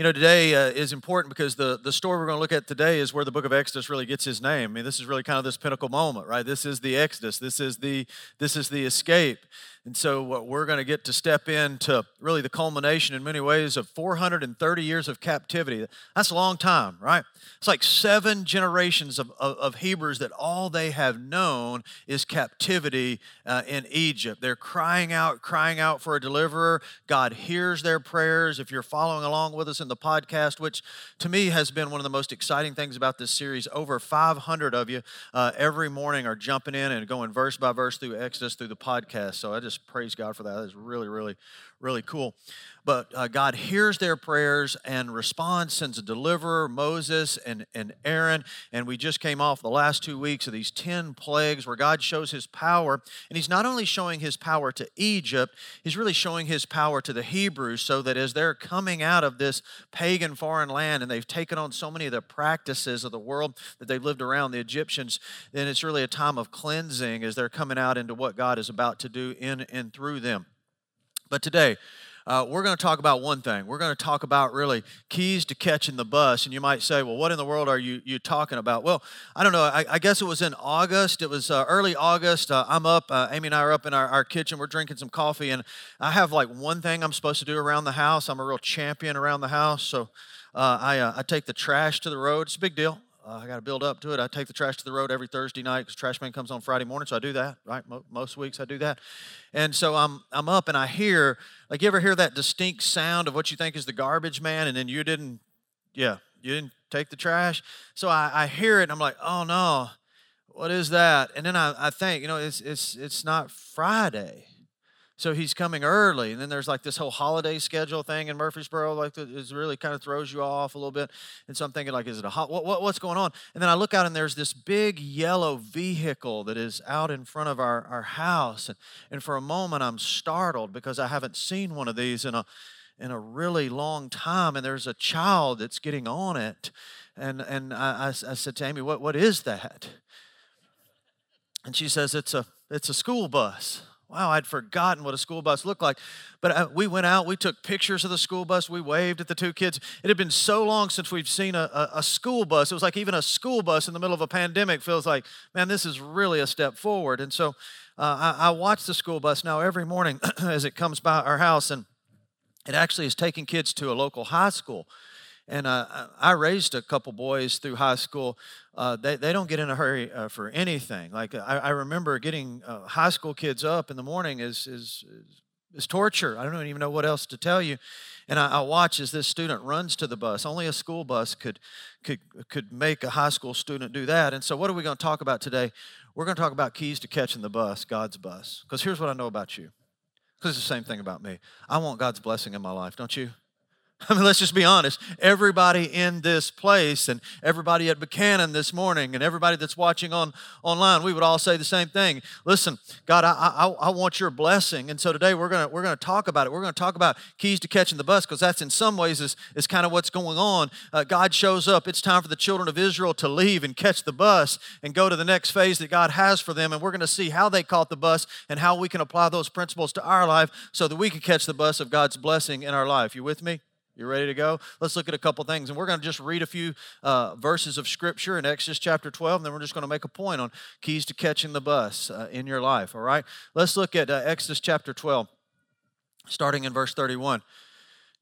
You know, today uh, is important because the, the story we're going to look at today is where the book of Exodus really gets his name. I mean, this is really kind of this pinnacle moment, right? This is the Exodus. This is the this is the escape. And so what we're going to get to step into really the culmination in many ways of 430 years of captivity. That's a long time, right? It's like seven generations of, of, of Hebrews that all they have known is captivity uh, in Egypt. They're crying out, crying out for a deliverer. God hears their prayers. If you're following along with us in the podcast, which to me has been one of the most exciting things about this series, over 500 of you uh, every morning are jumping in and going verse by verse through Exodus through the podcast. So I just praise God for that. That is really, really, really cool. But uh, God hears their prayers and responds, sends a deliverer, Moses and, and Aaron. And we just came off the last two weeks of these 10 plagues where God shows his power. And he's not only showing his power to Egypt, he's really showing his power to the Hebrews so that as they're coming out of this pagan foreign land and they've taken on so many of the practices of the world that they've lived around, the Egyptians, then it's really a time of cleansing as they're coming out into what God is about to do in and through them. But today, uh, we're going to talk about one thing. We're going to talk about really keys to catching the bus. And you might say, well, what in the world are you, you talking about? Well, I don't know. I, I guess it was in August. It was uh, early August. Uh, I'm up. Uh, Amy and I are up in our, our kitchen. We're drinking some coffee. And I have like one thing I'm supposed to do around the house. I'm a real champion around the house. So uh, I, uh, I take the trash to the road. It's a big deal. Uh, I got to build up to it. I take the trash to the road every Thursday night because trash man comes on Friday morning, so I do that. Right, most weeks I do that. And so I'm I'm up and I hear like you ever hear that distinct sound of what you think is the garbage man, and then you didn't, yeah, you didn't take the trash. So I, I hear it and I'm like, oh no, what is that? And then I, I think, you know, it's it's it's not Friday. So he's coming early, and then there's like this whole holiday schedule thing in Murfreesboro, like it really kind of throws you off a little bit. And so I'm thinking, like, is it a hot? What, what, what's going on? And then I look out, and there's this big yellow vehicle that is out in front of our, our house, and, and for a moment I'm startled because I haven't seen one of these in a in a really long time, and there's a child that's getting on it, and and I, I, I said to Amy, what what is that? And she says, it's a it's a school bus. Wow, I'd forgotten what a school bus looked like. But uh, we went out, we took pictures of the school bus, we waved at the two kids. It had been so long since we've seen a, a, a, school bus. It was like even a school bus in the middle of a pandemic feels like, man, this is really a step forward. And so uh, I, I watch the school bus now every morning as it comes by our house, and it actually is taking kids to a local high school. And uh, I raised a couple boys through high school. Uh, they, they don't get in a hurry uh, for anything. Like I, I remember getting uh, high school kids up in the morning is, is, is torture. I don't even know what else to tell you. And I, I, watch as this student runs to the bus. Only a school bus could, could, could make a high school student do that. And so, what are we going to talk about today? We're going to talk about keys to catching the bus, God's bus. Because here's what I know about you. Because it's the same thing about me. I want God's blessing in my life, don't you? I mean, let's just be honest. Everybody in this place and everybody at Buchanan this morning and everybody that's watching on online, we would all say the same thing. Listen, God, I, I, I want your blessing. And so today we're gonna we're gonna talk about it. We're gonna talk about keys to catching the bus because that's in some ways is, is kind of what's going on. Uh, God shows up. It's time for the children of Israel to leave and catch the bus and go to the next phase that God has for them. And we're gonna see how they caught the bus and how we can apply those principles to our life so that we can catch the bus of God's blessing in our life. You with me? You ready to go? Let's look at a couple things. And we're going to just read a few uh, verses of Scripture in Exodus chapter 12, and then we're just going to make a point on keys to catching the bus uh, in your life, all right? Let's look at uh, Exodus chapter 12, starting in verse 31.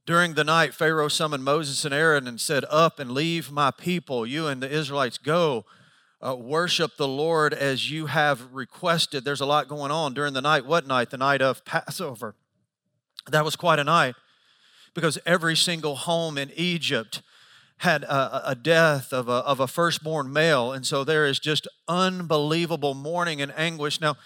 During the night, Pharaoh summoned Moses and Aaron and said, Up and leave my people, you and the Israelites, go. Uh, worship the Lord as you have requested. There's a lot going on during the night. What night? The night of Passover. That was quite a night because every single home in Egypt had a, a, death of a, of a firstborn male. And so there is just unbelievable mourning and anguish. Now,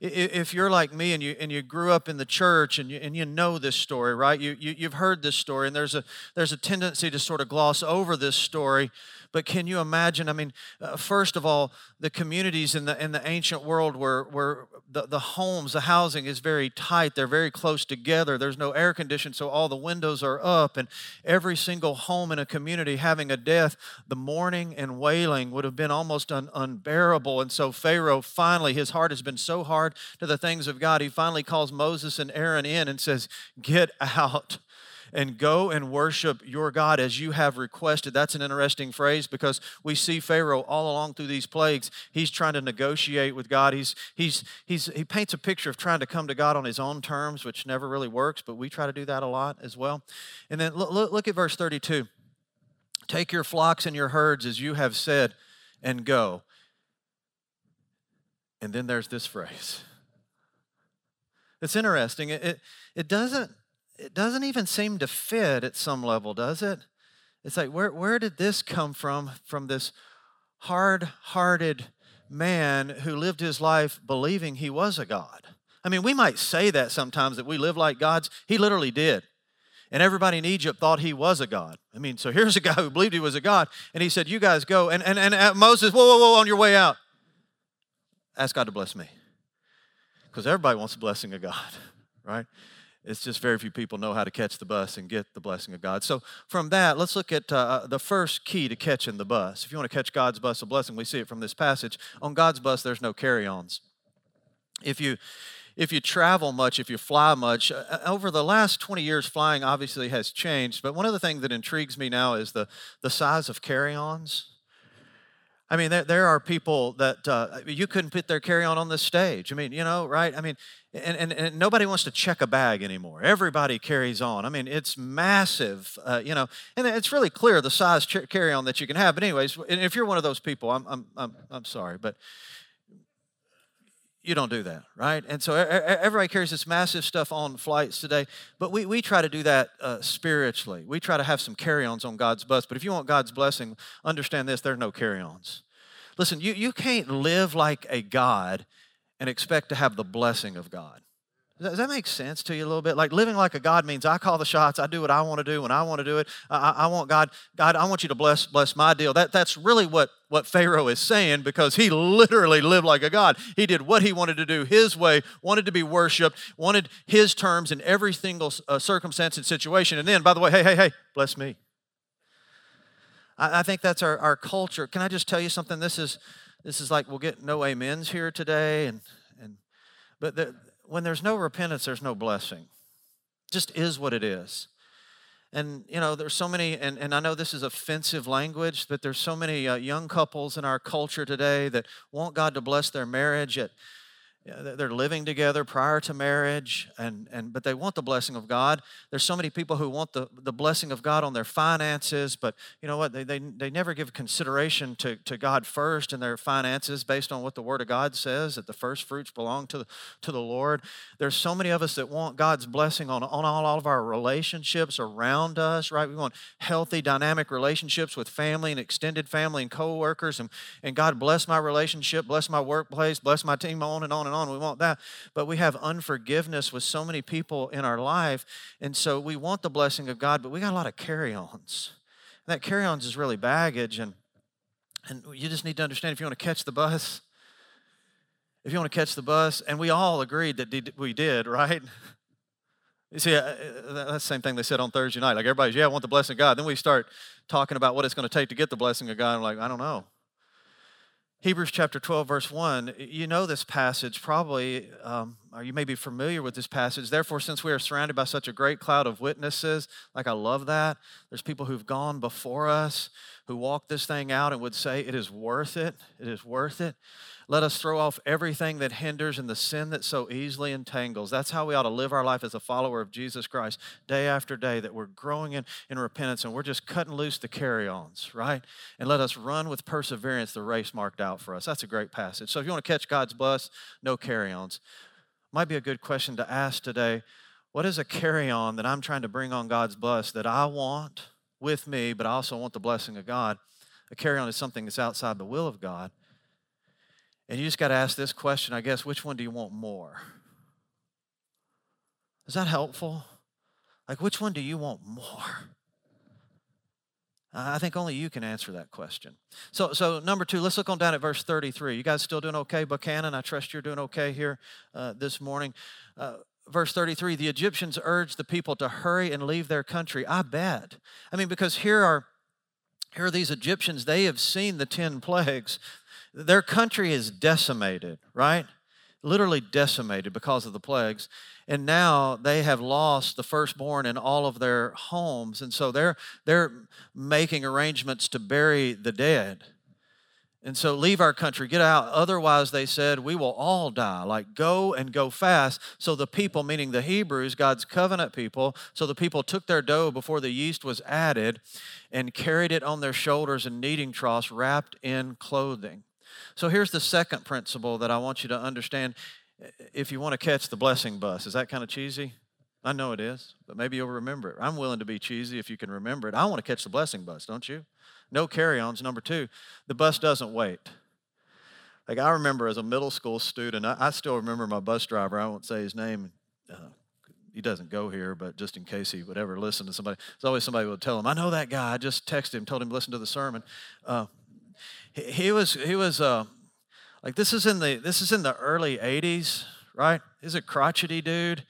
if you're like me and you and you grew up in the church and you, and you know this story right you, you you've heard this story and there's a there's a tendency to sort of gloss over this story but can you imagine? I mean, uh, first of all, the communities in the in the ancient world were were the, the homes, the housing is very tight. They're very close together. There's no air conditioning so all the windows are up, and every single home in a community having a death, the mourning and wailing would have been almost un, unbearable. And so Pharaoh finally, his heart has been so hard to the things of God, he finally calls Moses and Aaron in and says, "Get out." and go and worship your God as you have requested. That's an interesting phrase because we see Pharaoh all along through these plagues. He's trying to negotiate with God. He's, he's, he's, he paints a picture of trying to come to God on his own terms, which never really works, but we try to do that a lot as well. And then look, look at verse 32. Take your flocks and your herds as you have said and go. And then there's this phrase. It's interesting. It, it, it, doesn't, it doesn't even seem to fit at some level, does it? It's like, where, where did this come from? From this hard hearted man who lived his life believing he was a God. I mean, we might say that sometimes that we live like gods. He literally did. And everybody in Egypt thought he was a God. I mean, so here's a guy who believed he was a God, and he said, You guys go. And, and, and uh, Moses, whoa, whoa, whoa, on your way out, ask God to bless me. Because everybody wants the blessing of God, right? It's just very few people know how to catch the bus and get the blessing of God. So, from that, let's look at uh, uh the first key to catching the bus. If you want to catch God's bus a blessing, we see it from this passage. On God's bus, there's no carry ons. If you if you travel much, if you fly much, uh, uh, over the last 20 years, flying obviously has changed. But one of the things that intrigues me now is the, the size of carry ons. I mean, there, there are people that uh, you couldn't put their carry on on the stage. I mean, you know, right? I mean, and, and, and nobody wants to check a bag anymore. Everybody carries on. I mean, it's massive, uh, you know, and it's really clear the size carry on that you can have. But, anyways, if you're one of those people, I'm, I'm, I'm, I'm sorry, but you don't do that, right? And so everybody carries this massive stuff on flights today, but we, we try to do that uh, spiritually. We try to have some carry ons on God's bus. But if you want God's blessing, understand this there are no carry ons. Listen, you, you can't live like a God and expect to have the blessing of God. Does that make sense to you a little bit? Like living like a God means I call the shots, I do what I want to do when I want to do it. I, I, want God, God, I want you to bless bless my deal. That, that's really what, what Pharaoh is saying because he literally lived like a God. He did what he wanted to do his way, wanted to be worshiped, wanted his terms in every single uh, circumstance and situation. And then, by the way, hey, hey, hey, bless me. I, I think that's our, our culture. Can I just tell you something? This is this is like we'll get no amens here today and and but the, when there's no repentance, there's no blessing. It just is what it is. And, you know, there's so many, and, and I know this is offensive language, but there's so many uh, young couples in our culture today that want God to bless their marriage at they're living together prior to marriage and, and but they want the blessing of god. There's so many people who want the, the blessing of god on their finances but you know what? They, they, they never give consideration to, to god first in their finances based on what the word of god says that the first fruits belong to the, to the lord. There's so many of us that want god's blessing on, on all, all of our relationships around us right? We want healthy dynamic relationships with family and extended family and co-workers and, and god bless my relationship bless my workplace bless my team on and on and on on. We want that. But we have unforgiveness with so many people in our life. And so we want the blessing of God, but we got a lot of carry ons. That carry ons is really baggage. And, and you just need to understand if you want to catch the bus, if you want to catch the bus, and we all agreed that we did, right? You see, uh, uh, that's the same thing they said on Thursday night. Like everybody's, yeah, I want the blessing of God. Then we start talking about what it's going to take to get the blessing of God. I'm like, I don't know. Hebrews chapter 12, verse 1, you know this passage probably, um, or you may be familiar with this passage. Therefore, since we are surrounded by such a great cloud of witnesses, like I love that, there's people who've gone before us who walked this thing out and would say, It is worth it. It is worth it. Let us throw off everything that hinders and the sin that so easily entangles. That's how we ought to live our life as a follower of Jesus Christ day after day, that we're growing in, in repentance and we're just cutting loose the carry ons, right? And let us run with perseverance the race marked out for us. That's a great passage. So if you want to catch God's bus, no carry ons. Might be a good question to ask today. What is a carry on that I'm trying to bring on God's bus that I want with me, but I also want the blessing of God? A carry on is something that's outside the will of God. And you just got to ask this question, I guess, which one do you want more? Is that helpful? Like, which one do you want more? I think only you can answer that question. So, so number two, let's look on down at verse 33. You guys still doing okay, Buchanan? I trust you're doing okay here uh, this morning. Uh, verse 33 the Egyptians urged the people to hurry and leave their country. I bet. I mean, because here are here are these Egyptians, they have seen the 10 plagues. Their country is decimated, right? literally decimated because of the plagues. And now they have lost the firstborn in all of their homes. And so they're, they're making arrangements to bury the dead. And so leave our country, get out. Otherwise, they said, we will all die. Like, go and go fast. So the people, meaning the Hebrews, God's covenant people, so the people took their dough before the yeast was added and carried it on their shoulders in kneading troughs wrapped in clothing. So here's the second principle that I want you to understand if you want to catch the blessing bus. Is that kind of cheesy? I know it is, but maybe you'll remember it. I'm willing to be cheesy if you can remember it. I want to catch the blessing bus, don't you? No carry ons. Number two, the bus doesn't wait. Like I remember as a middle school student, I, I still remember my bus driver. I won't say his name. Uh, he doesn't go here, but just in case he would ever listen to somebody, there's always somebody would tell him, "I know that guy." I just texted him, told him to listen to the sermon. Uh, he, he, was he was uh, like this is in the this is in the early '80s, right? He's a crotchety dude.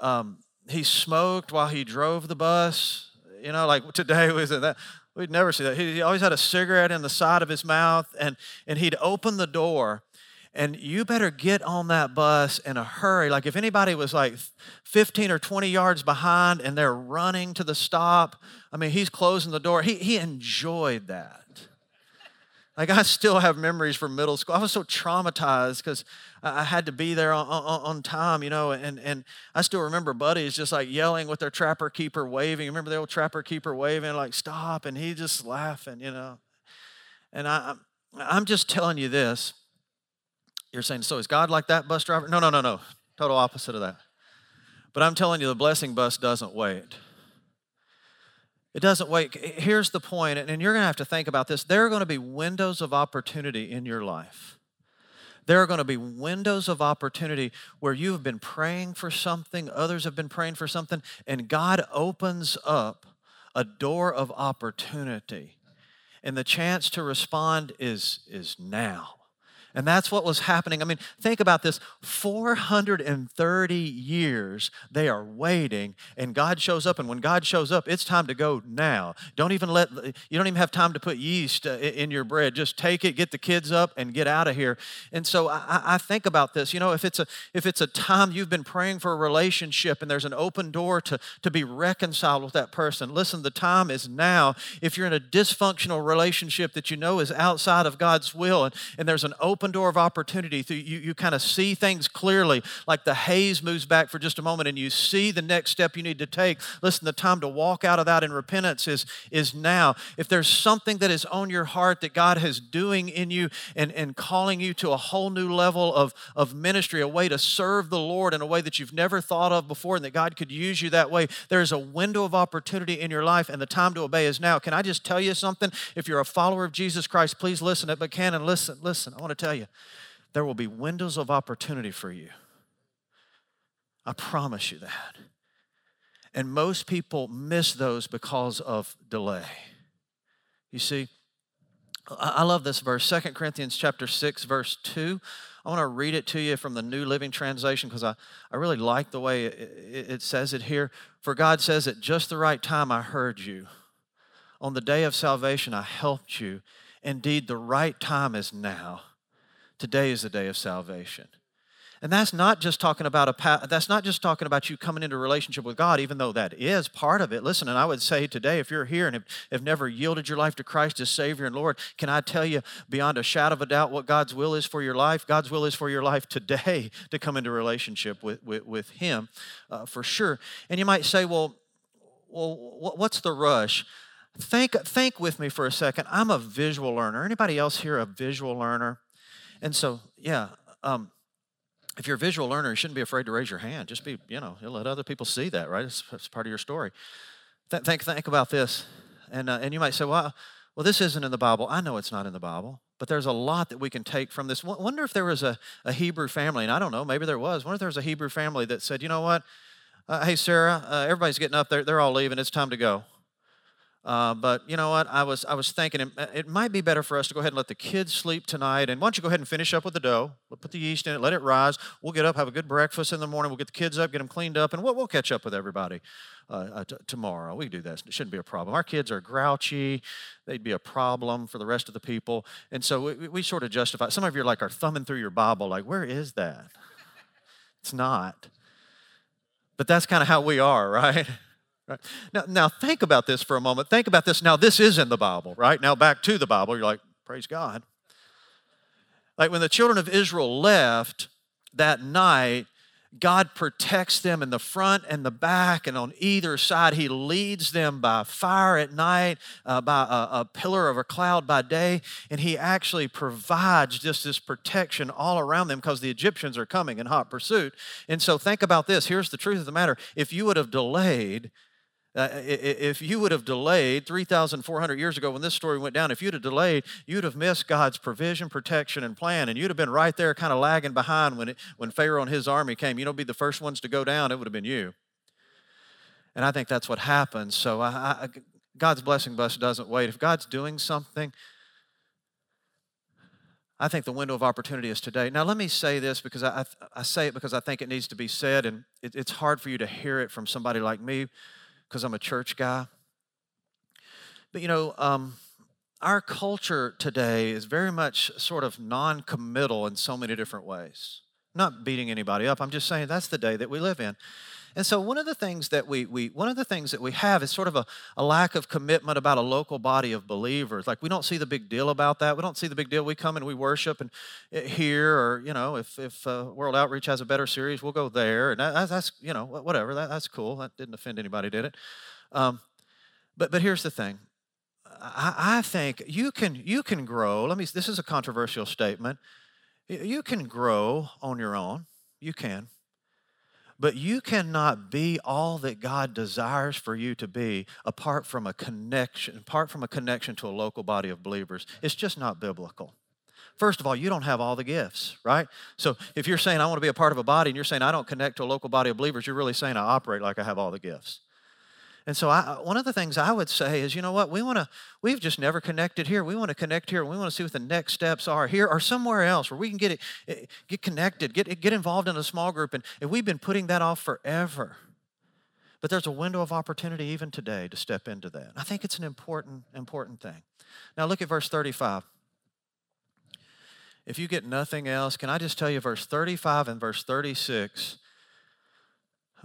Um, he smoked while he drove the bus. You know, like today was that We'd never see that. He always had a cigarette in the side of his mouth, and, and he'd open the door, and you better get on that bus in a hurry. Like if anybody was like 15 or 20 yards behind and they're running to the stop, I mean, he's closing the door. He, he enjoyed that. Like I still have memories from middle school. I was so traumatized because I had to be there on, on, on, time, you know, and, and I still remember buddies just like yelling with their trapper keeper waving. Remember the old trapper keeper waving, like stop, and he just laughing, you know. And I, I'm just telling you this. You're saying, so is God like that bus driver? No, no, no, no. Total opposite of that. But I'm telling you, the blessing bus doesn't wait. It doesn't wait. Here's the point, and you're going to have to think about this. There are going to be windows of opportunity in your life. There are going to be windows of opportunity where you have been praying for something, others have been praying for something, and God opens up a door of opportunity. And the chance to respond is, is now. And that's what was happening. I mean, think about this 430 years they are waiting, and God shows up. And when God shows up, it's time to go now. Don't even let, you don't even have time to put yeast uh, in your bread. Just take it, get the kids up, and get out of here. And so I, I think about this. You know, if it's, a, if it's a time you've been praying for a relationship and there's an open door to, to be reconciled with that person, listen, the time is now. If you're in a dysfunctional relationship that you know is outside of God's will, and, and there's an open open door of opportunity. You, you kind of see things clearly, like the haze moves back for just a moment and you see the next step you need to take. Listen, the time to walk out of that in repentance is, is now. If there's something that is on your heart that God is doing in you and, and calling you to a whole new level of, of ministry, a way to serve the Lord in a way that you've never thought of before, and that God could use you that way, there's a window of opportunity in your life, and the time to obey is now. Can I just tell you something? If you're a follower of Jesus Christ, please listen. Buchanan, listen, listen. I want to tell tell you, there will be windows of opportunity for you. I promise you that. And most people miss those because of delay. You see, I love this verse, Second Corinthians chapter 6, verse 2. I want to read it to you from the New Living Translation because I, I really like the way it, it, it says it here. For God says, At just the right time I heard you. On the day of salvation I helped you. Indeed, the right time is now. Today is the day of salvation. And that's not just talking about a that's not just talking about you coming into a relationship with God, even though that is part of it. Listen, and I would say today, if you're here and have, have never yielded your life to Christ as Savior and Lord, can I tell you beyond a shadow of a doubt what God's will is for your life? God's will is for your life today to come into a relationship with, with, with Him uh, for sure. And you might say, well, well, what's the rush? Think, think with me for a second. I'm a visual learner. Anybody else here a visual learner? And so, yeah, um, if you're a visual learner, you shouldn't be afraid to raise your hand. Just be, you know, let other people see that, right? It's, it's part of your story. Th- think, think about this. And, uh, and you might say, well, well, this isn't in the Bible. I know it's not in the Bible, but there's a lot that we can take from this. Wonder if there was a, a Hebrew family, and I don't know, maybe there was. Wonder if there was a Hebrew family that said, you know what? Uh, hey, Sarah, uh, everybody's getting up there. They're all leaving. It's time to go. Uh, but you know what? I was I was thinking it, it, might be better for us to go ahead and let the kids sleep tonight. And why don't you go ahead and finish up with the dough? We'll put the yeast in it, let it rise. We'll get up, have a good breakfast in the morning. We'll get the kids up, get them cleaned up, and we'll, we'll catch up with everybody uh, uh, t- tomorrow. We do that. It shouldn't be a problem. Our kids are grouchy. They'd be a problem for the rest of the people. And so we, we sort of justify. Some of you are like are thumbing through your Bible, like, where is that? It's not. But that's kind of how we are, right? Right? Now, now, think about this for a moment. Think about this. Now, this is in the Bible, right? Now, back to the Bible. You're like, praise God. Like when the children of Israel left that night, God protects them in the front and the back, and on either side, He leads them by fire at night, uh, by a, a, pillar of a cloud by day, and He actually provides just this protection all around them because the Egyptians are coming in hot pursuit. And so, think about this. Here's the truth of the matter: if you would have delayed, uh, if you would have delayed 3,400 years ago when this story went down, if you'd have delayed, you'd have missed God's provision, protection, and plan, and you'd have been right there kind of lagging behind when, it, when Pharaoh and his army came. You know, be the first ones to go down, it would have been you. And I think that's what happens. So I, I, God's blessing bus doesn't wait. If God's doing something, I think the window of opportunity is today. Now, let me say this because I, I, say it because I think it needs to be said, and it, it's hard for you to hear it from somebody like me because I'm a church guy. But you know, um, our culture today is very much sort of non committal in so many different ways. Not beating anybody up, I'm just saying that's the day that we live in. And so one of the things that we, we one of the things that we have is sort of a, a lack of commitment about a local body of believers. Like we don't see the big deal about that. We don't see the big deal. We come and we worship and eh, here, or you know, if if uh, World Outreach has a better series, we'll go there. And that, that's you know whatever. That, that's cool. That didn't offend anybody, did it? Um, but but here's the thing. I, I think you can you can grow. Let me. This is a controversial statement. You can grow on your own. You can. But you cannot be all that God desires for you to be apart from a connection, apart from a connection to a local body of believers. It's just not biblical. First of all, you don't have all the gifts, right? So if you're saying I want to be a part of a body and you're saying I don't connect to a local body of believers, you're really saying I operate like I have all the gifts. And so I, one of the things I would say is, you know what, we want to, we've just never connected here. We want to connect here. We want to see what the next steps are here or somewhere else where we can get it, eh, get connected, get, get involved in a small group. And, and we've been putting that off forever. But there's a window of opportunity even today to step into that. I think it's an important, important thing. Now look at verse 35. If you get nothing else, can I just tell you verse 35 and verse 36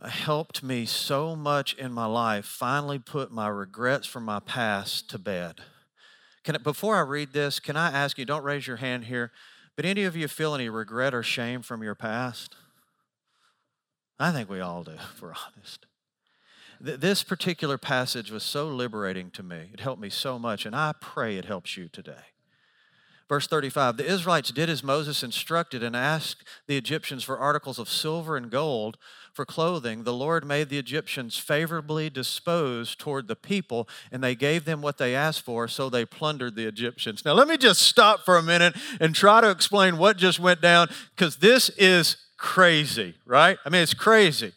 helped me so much in my life finally put my regrets from my past to bed. Can before I read this, can I ask you, don't raise your hand here, but any of you feel any regret or shame from your past? I think we all do, if we're honest. This particular passage was so liberating to me. It helped me so much, and I pray it helps you today. Verse 35 The Israelites did as Moses instructed and asked the Egyptians for articles of silver and gold for clothing. The Lord made the Egyptians favorably disposed toward the people, and they gave them what they asked for, so they plundered the Egyptians. Now, let me just stop for a minute and try to explain what just went down, because this is crazy, right? I mean, it's crazy.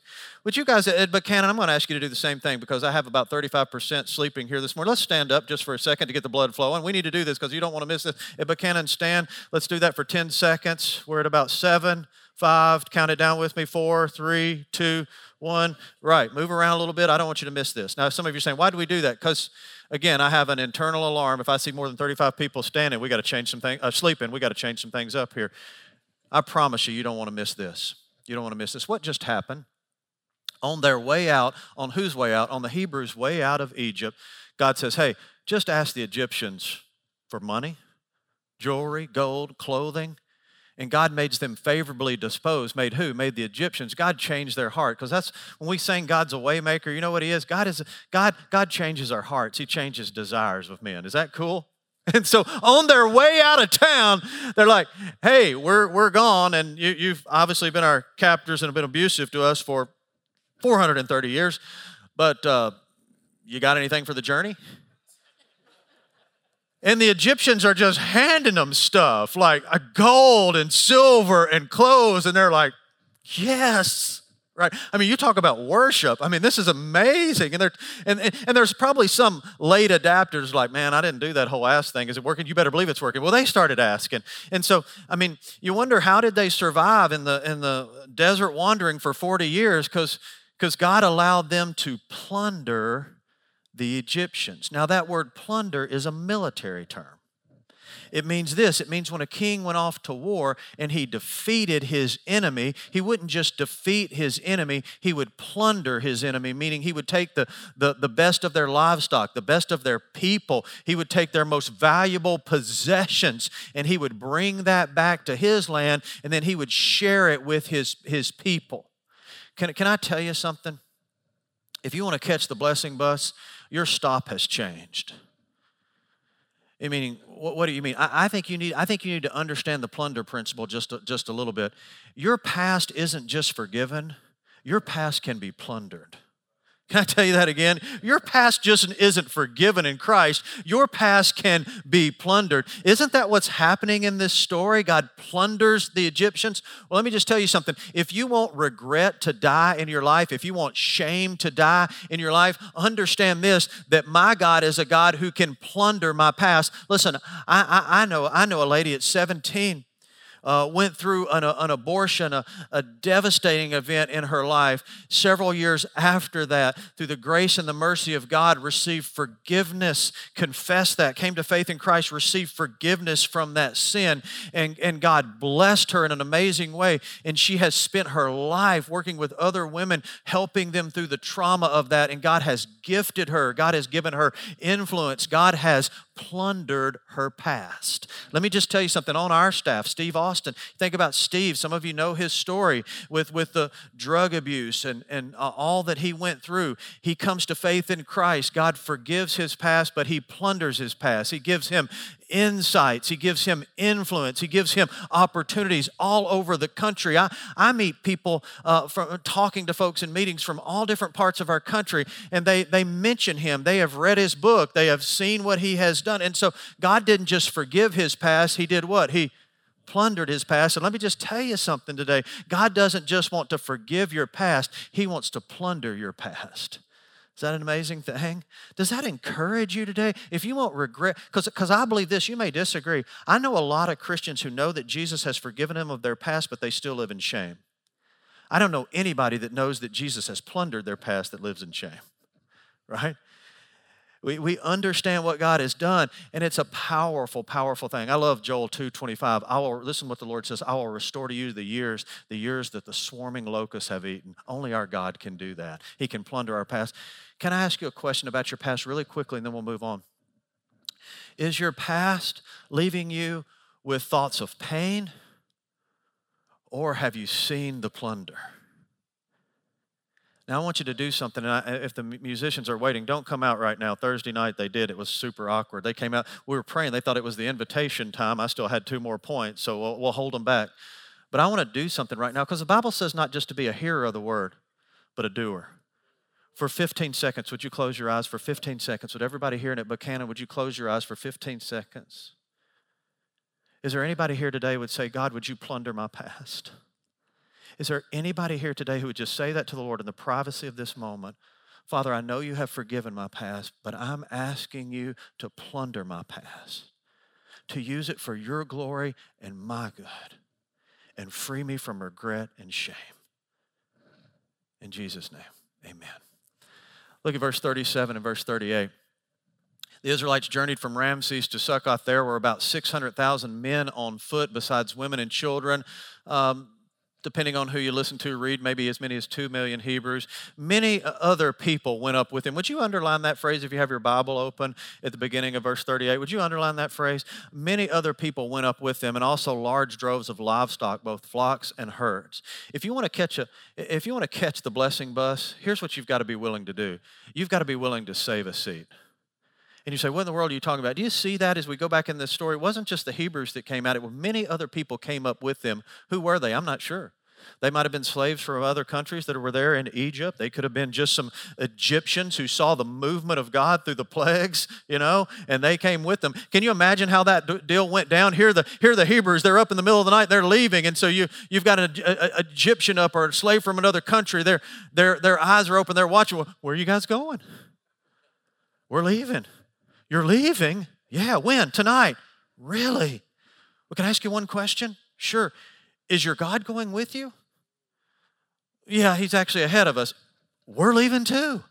Would you guys Ed Buchanan, I'm going to ask you to do the same thing because I have about 35% sleeping here this morning. Let's stand up just for a second to get the blood flowing. We need to do this because you don't want to miss this. Ed Buchanan, stand. Let's do that for 10 seconds. We're at about seven, five, count it down with me, four, three, two, one. Right, move around a little bit. I don't want you to miss this. Now, some of you are saying, why do we do that? Because again, I have an internal alarm. If I see more than 35 people standing, we got to change some things, uh, sleeping, we got to change some things up here. I promise you, you don't want to miss this. You don't want to miss this. What just happened? On their way out, on whose way out? On the Hebrews' way out of Egypt, God says, Hey, just ask the Egyptians for money, jewelry, gold, clothing. And God made them favorably disposed. Made who? Made the Egyptians. God changed their heart. Because that's when we sing God's a waymaker, you know what He is? God is God, God changes our hearts. He changes desires of men. Is that cool? And so on their way out of town, they're like, hey, we're, we're gone. And you, have obviously been our captors and have been abusive to us for 430 years. But uh, you got anything for the journey? And the Egyptians are just handing them stuff like gold and silver and clothes. And they're like, yes, right? I mean, you talk about worship. I mean, this is amazing. And, there, and, and, and, there's probably some late adapters like, man, I didn't do that whole ass thing. Is it working? You better believe it's working. Well, they started asking. And so, I mean, you wonder how did they survive in the, in the desert wandering for 40 years? Because God allowed them to plunder the Egyptians. Now, that word plunder is a military term. It means this it means when a king went off to war and he defeated his enemy, he wouldn't just defeat his enemy, he would plunder his enemy, meaning he would take the, the, the best of their livestock, the best of their people, he would take their most valuable possessions, and he would bring that back to his land, and then he would share it with his, his people. Can, can I tell you something? If you want to catch the blessing bus, your stop has changed. I meaning, what, what, do you mean? I, I, think you need. I think you need to understand the plunder principle just a, just a little bit. Your past isn't just forgiven. Your past can be plundered. Can I tell you that again? Your past just isn't forgiven in Christ. Your past can be plundered. Isn't that what's happening in this story? God plunders the Egyptians. Well, let me just tell you something. If you want regret to die in your life, if you want shame to die in your life, understand this that my God is a God who can plunder my past. Listen, I, I, I know, I know a lady at 17 uh, went through an, an abortion, a, a devastating event in her life. Several years after that, through the grace and the mercy of God, received forgiveness, confessed that, came to faith in Christ, received forgiveness from that sin, and, and God blessed her in an amazing way. And she has spent her life working with other women, helping them through the trauma of that. And God has gifted her, God has given her influence, God has plundered her past. Let me just tell you something on our staff, Steve Austin. Think about Steve. Some of you know his story with, with the drug abuse and, and uh, all that he went through. He comes to faith in Christ. God forgives his past, but he plunders his past. He gives him insights, He gives him influence, He gives him opportunities all over the country. I, I meet people uh, from talking to folks in meetings from all different parts of our country, and they, they mention Him. They have read His book, they have seen what He has done. And so God didn't just forgive His past, He did what? He plundered his past. And let me just tell you something today God doesn't just want to forgive your past, He wants to plunder your past. Is that an amazing thing? Does that encourage you today? If you won't regret, because I believe this, you may disagree. I know a lot of Christians who know that Jesus has forgiven them of their past, but they still live in shame. I don't know anybody that knows that Jesus has plundered their past that lives in shame, right? We, we understand what God has done, and it's a powerful, powerful thing. I love Joel 2.25. I will listen what the Lord says, I will restore to you the years, the years that the swarming locusts have eaten. Only our God can do that. He can plunder our past. Can I ask you a question about your past really quickly, and then we'll move on? Is your past leaving you with thoughts of pain, or have you seen the plunder? Now, I want you to do something. And I, if the musicians are waiting, don't come out right now. Thursday night they did. It was super awkward. They came out. We were praying. They thought it was the invitation time. I still had two more points, so we'll, we'll hold them back. But I want to do something right now because the Bible says not just to be a hearer of the word, but a doer. For 15 seconds, would you close your eyes for 15 seconds? Would everybody here at Buchanan, would you close your eyes for 15 seconds? Is there anybody here today would say, God, would you plunder my past? Is there anybody here today who would just say that to the Lord in the privacy of this moment? Father, I know you have forgiven my past, but I'm asking you to plunder my past, to use it for your glory and my good, and free me from regret and shame. In Jesus' name, amen. Look at verse 37 and verse 38. The Israelites journeyed from Ramses to Succoth. There were about 600,000 men on foot, besides women and children. Um, depending on who you listen to, read maybe as many as 2 million Hebrews. Many uh, other people went up with him. Would you underline that phrase if you have your Bible open at the beginning of verse 38? Would you underline that phrase? Many other people went up with them and also large droves of livestock, both flocks and herds. If you want to catch a if you want to catch the blessing bus, here's what you've got to be willing to do. You've got to be willing to save a seat. And you say, What in the world are you talking about? Do you see that as we go back in this story? It wasn't just the Hebrews that came out, it was many other people came up with them. Who were they? I'm not sure. They might have been slaves from other countries that were there in Egypt. They could have been just some Egyptians who saw the movement of God through the plagues, you know, and they came with them. Can you imagine how that deal went down? Here, the here the Hebrews, they're up in the middle of the night, they're leaving, and so you you've got an Egyptian up or a slave from another country. Their their their eyes are open. They're watching. Where are you guys going? We're leaving. You're leaving? Yeah. When? Tonight. Really? Well, can I ask you one question? Sure. Is your God going with you? Yeah, he's actually ahead of us. We're leaving too,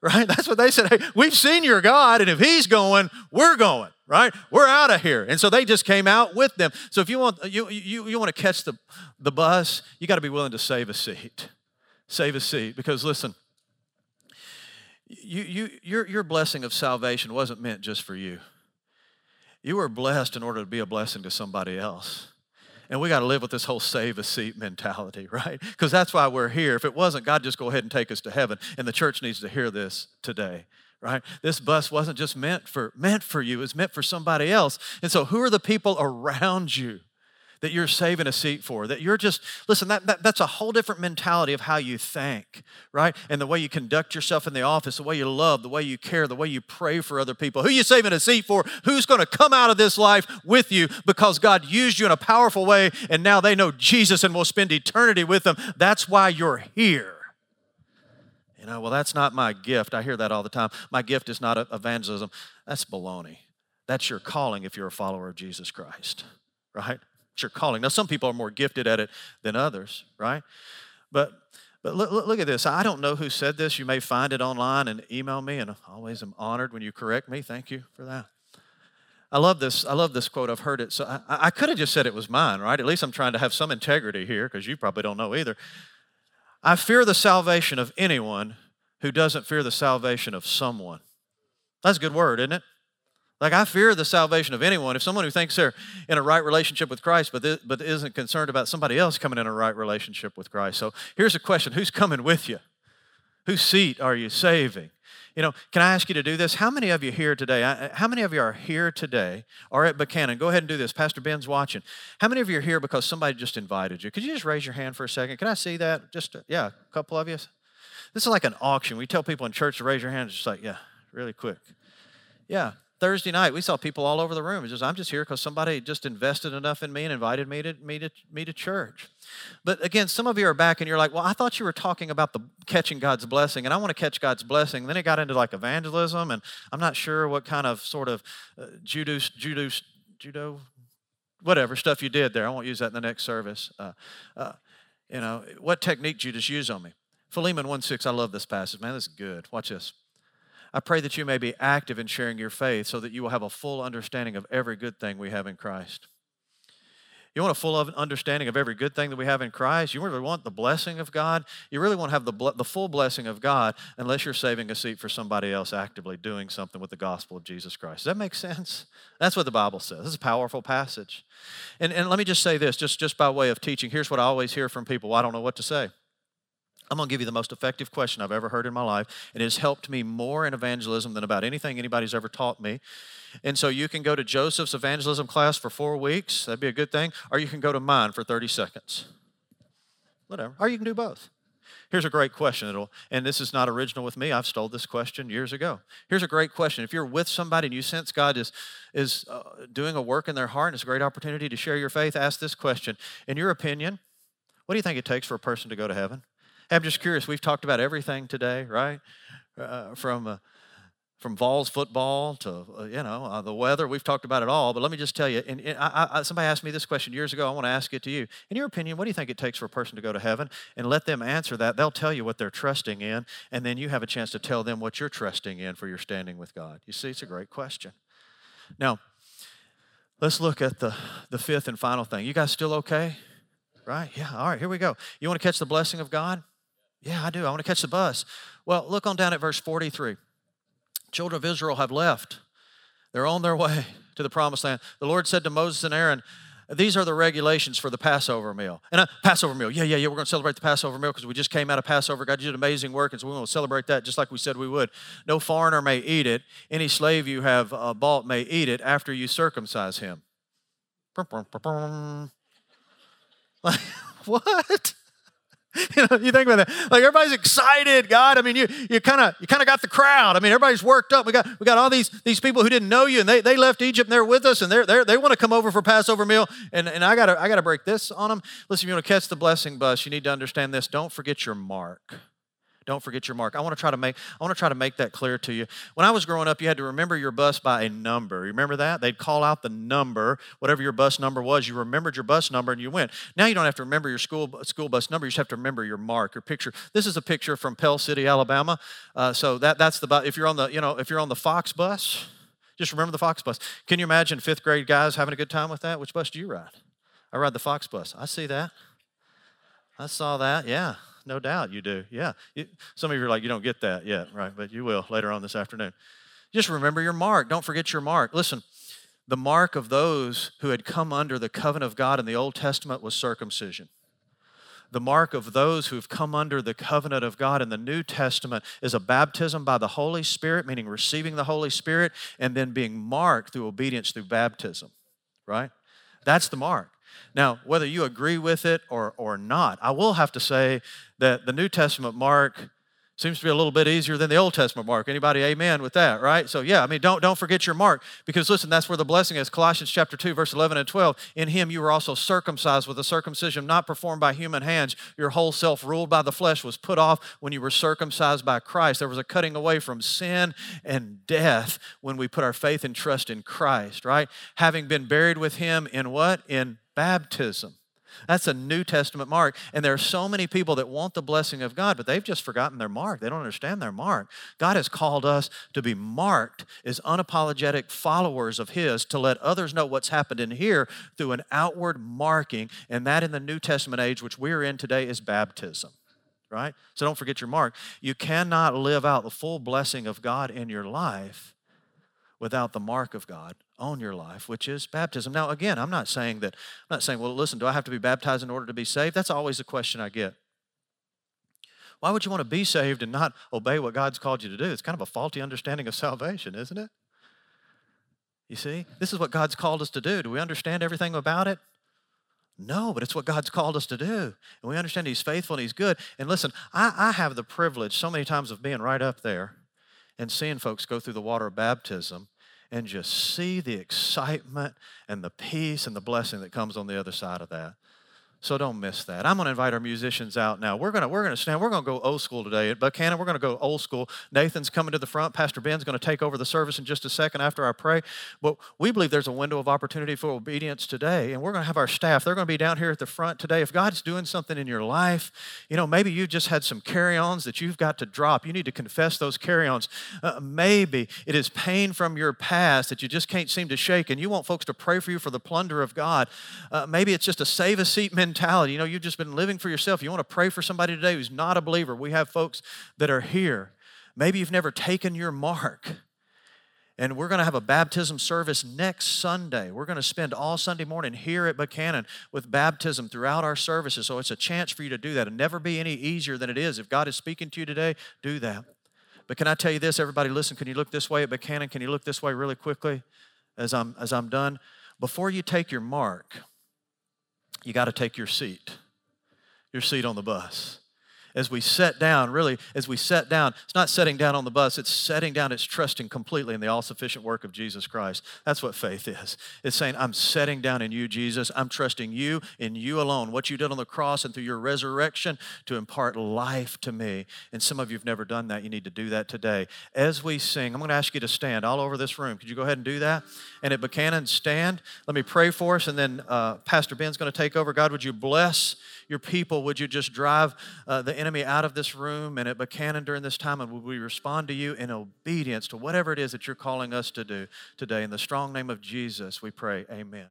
right? That's what they said. Hey, we've seen your God, and if he's going, we're going, right? We're out of here. And so they just came out with them. So if you want you you, you want to catch the, the bus, you got to be willing to save a seat. Save a seat. Because listen, you, you, your, your blessing of salvation wasn't meant just for you. You were blessed in order to be a blessing to somebody else. And we got to live with this whole save a seat mentality, right? Because that's why we're here. If it wasn't, God just go ahead and take us to heaven. And the church needs to hear this today, right? This bus wasn't just meant for meant for you, it's meant for somebody else. And so who are the people around you? That you're saving a seat for, that you're just, listen, that, that, that's a whole different mentality of how you think, right? And the way you conduct yourself in the office, the way you love, the way you care, the way you pray for other people. Who you saving a seat for? Who's going to come out of this life with you because God used you in a powerful way and now they know Jesus and will spend eternity with them. That's why you're here. You know, well, that's not my gift. I hear that all the time. My gift is not evangelism. That's baloney. That's your calling if you're a follower of Jesus Christ, right? Your calling. Now, some people are more gifted at it than others, right? But but look, look, at this. I don't know who said this. You may find it online and email me, and I always am honored when you correct me. Thank you for that. I love this. I love this quote. I've heard it. So I, I could have just said it was mine, right? At least I'm trying to have some integrity here because you probably don't know either. I fear the salvation of anyone who doesn't fear the salvation of someone. That's a good word, isn't it? Like, I fear the salvation of anyone. If someone who thinks they're in a right relationship with Christ, but, th- but isn't concerned about somebody else coming in a right relationship with Christ. So here's a question Who's coming with you? Whose seat are you saving? You know, can I ask you to do this? How many of you here today, how many of you are here today or at Buchanan? Go ahead and do this. Pastor Ben's watching. How many of you are here because somebody just invited you? Could you just raise your hand for a second? Can I see that? Just, uh, yeah, a couple of you. This is like an auction. We tell people in church to raise your hand. It's just like, yeah, really quick. Yeah, Thursday night, we saw people all over the room. Just, I'm just here because somebody just invested enough in me and invited me to, me, to, me to church. But again, some of you are back and you're like, well, I thought you were talking about the catching God's blessing, and I want to catch God's blessing. Then it got into like evangelism, and I'm not sure what kind of sort of uh, judo, judo, judo, whatever stuff you did there. I won't use that in the next service. Uh, uh, you know, what technique did you just use on me? Philemon 1 6, I love this passage. Man, this is good. Watch this. I pray that you may be active in sharing your faith so that you will have a full understanding of every good thing we have in Christ. You want a full understanding of every good thing that we have in Christ? You really want the blessing of God? You really want to have the, the full blessing of God unless you're saving a seat for somebody else actively doing something with the gospel of Jesus Christ. Does that make sense? That's what the Bible says. This is a powerful passage. And, and let me just say this, just, just by way of teaching. Here's what I always hear from people well, I don't know what to say. I'm going to give you the most effective question I've ever heard in my life. And it has helped me more in evangelism than about anything anybody's ever taught me. And so you can go to Joseph's evangelism class for four weeks. That'd be a good thing. Or you can go to mine for 30 seconds. Whatever. Or you can do both. Here's a great question. It'll, and this is not original with me. I've stole this question years ago. Here's a great question. If you're with somebody and you sense God is, is uh, doing a work in their heart and it's a great opportunity to share your faith, ask this question. In your opinion, what do you think it takes for a person to go to heaven? I'm just curious. We've talked about everything today, right? Uh, from uh, from Vols football to uh, you know uh, the weather. We've talked about it all. But let me just tell you. And, and I, I, somebody asked me this question years ago. I want to ask it to you. In your opinion, what do you think it takes for a person to go to heaven? And let them answer that. They'll tell you what they're trusting in, and then you have a chance to tell them what you're trusting in for your standing with God. You see, it's a great question. Now, let's look at the the fifth and final thing. You guys still okay? Right? Yeah. All right. Here we go. You want to catch the blessing of God? Yeah, I do. I want to catch the bus. Well, look on down at verse 43. Children of Israel have left. They're on their way to the promised land. The Lord said to Moses and Aaron, these are the regulations for the Passover meal. And a uh, Passover meal, yeah, yeah, yeah, we're going to celebrate the Passover meal because we just came out of Passover. God did amazing work, and so we want to celebrate that just like we said we would. No foreigner may eat it. Any slave you have uh, bought may eat it after you circumcise him. Like, what? you know, you think about that. Like everybody's excited, God. I mean, you you kind of you kind of got the crowd. I mean, everybody's worked up. We got we got all these these people who didn't know you, and they, they left Egypt and they're with us, and they're, they're they want to come over for Passover meal. And and I gotta I gotta break this on them. Listen, if you want to catch the blessing bus, you need to understand this. Don't forget your mark. Don't forget your mark. I want to try to make I want to try to make that clear to you. When I was growing up, you had to remember your bus by a number. You remember that? They'd call out the number, whatever your bus number was. You remembered your bus number and you went. Now you don't have to remember your school school bus number. You just have to remember your mark, your picture. This is a picture from Pell City, Alabama. Uh, so that that's the if you're on the you know if you're on the Fox bus, just remember the Fox bus. Can you imagine fifth grade guys having a good time with that? Which bus do you ride? I ride the Fox bus. I see that. I saw that. Yeah no doubt you do. Yeah. Some of you are like, you don't get that yet, right? But you will later on this afternoon. Just remember your mark. Don't forget your mark. Listen, the mark of those who had come under the covenant of God in the Old Testament was circumcision. The mark of those who've come under the covenant of God in the New Testament is a baptism by the Holy Spirit, meaning receiving the Holy Spirit, and then being marked through obedience through baptism, right? That's the mark. Now, whether you agree with it or, or not, I will have to say that the New Testament mark seems to be a little bit easier than the Old Testament mark. Anybody amen with that, right? So yeah, I mean, don't don't forget your mark because listen, that's where the blessing is. Colossians chapter 2 verse 11 and 12. In him you were also circumcised with a circumcision not performed by human hands. Your whole self ruled by the flesh was put off when you were circumcised by Christ. There was a cutting away from sin and death when we put our faith and trust in Christ, right? Having been buried with him in what? In baptism. That's a New Testament mark. And there are so many people that want the blessing of God, but they've just forgotten their mark. They don't understand their mark. God has called us to be marked as unapologetic followers of His to let others know what's happened in here through an outward marking. And that in the New Testament age, which we're in today, is baptism right? So don't forget your mark. You cannot live out the full blessing of God in your life without the mark of God on your life, which is baptism. Now, again, I'm not saying that, I'm not saying, well, listen, do I have to be baptized in order to be saved? That's always a question I get. Why would you want to be saved and not obey what God's called you to do? It's kind of a faulty understanding of salvation, isn't it? You see, this is what God's called us to do. Do we understand everything about it? No, but it's what God's called us to do. And we understand He's faithful and He's good. And listen, I, I have the privilege so many times of being right up there and seeing folks go through the water of baptism and just see the excitement and the peace and the blessing that comes on the other side of that. So don't miss that. I'm going to invite our musicians out now. We're going to we're going to stand. We're going to go old school today at Buchanan. We're going to go old school. Nathan's coming to the front. Pastor Ben's going to take over the service in just a second after I pray. But we believe there's a window of opportunity for obedience today, and we're going to have our staff. They're going to be down here at the front today. If God's doing something in your life, you know maybe you just had some carry-ons that you've got to drop. You need to confess those carry-ons. Uh, maybe it is pain from your past that you just can't seem to shake, and you want folks to pray for you for the plunder of God. Uh, maybe it's just a save a seat mentality mentality. You know, you've just been living for yourself. You want to pray for somebody today who's not a believer. We have folks that are here. Maybe you've never taken your mark. And we're going to have a baptism service next Sunday. We're going to spend all Sunday morning here at Buchanan with baptism throughout our services. So it's a chance for you to do that. and never be any easier than it is. If God is speaking to you today, do that. But can I tell you this, everybody, listen, can you look this way at Buchanan? Can you look this way really quickly as I'm, as I'm done? Before you take your mark, you got to take your seat, your seat on the bus as we set down, really, as we set down, it's not setting down on the bus, it's setting down, it's trusting completely in the all sufficient work of Jesus Christ. That's what faith is. It's saying, I'm setting down in you, Jesus. I'm trusting you in you alone, what you did on the cross and through your resurrection to impart life to me. And some of you have never done that. You need to do that today. As we sing, I'm going to ask you to stand all over this room. Could you go ahead and do that? And at Buchanan, stand. Let me pray for us, and then uh, Pastor Ben's going to take over. God, would you bless your people? Would you just drive uh, the enemy? out of this room and at Buchanan during this time, and will we respond to you in obedience to whatever it is that you're calling us to do today? In the strong name of Jesus, we pray. Amen.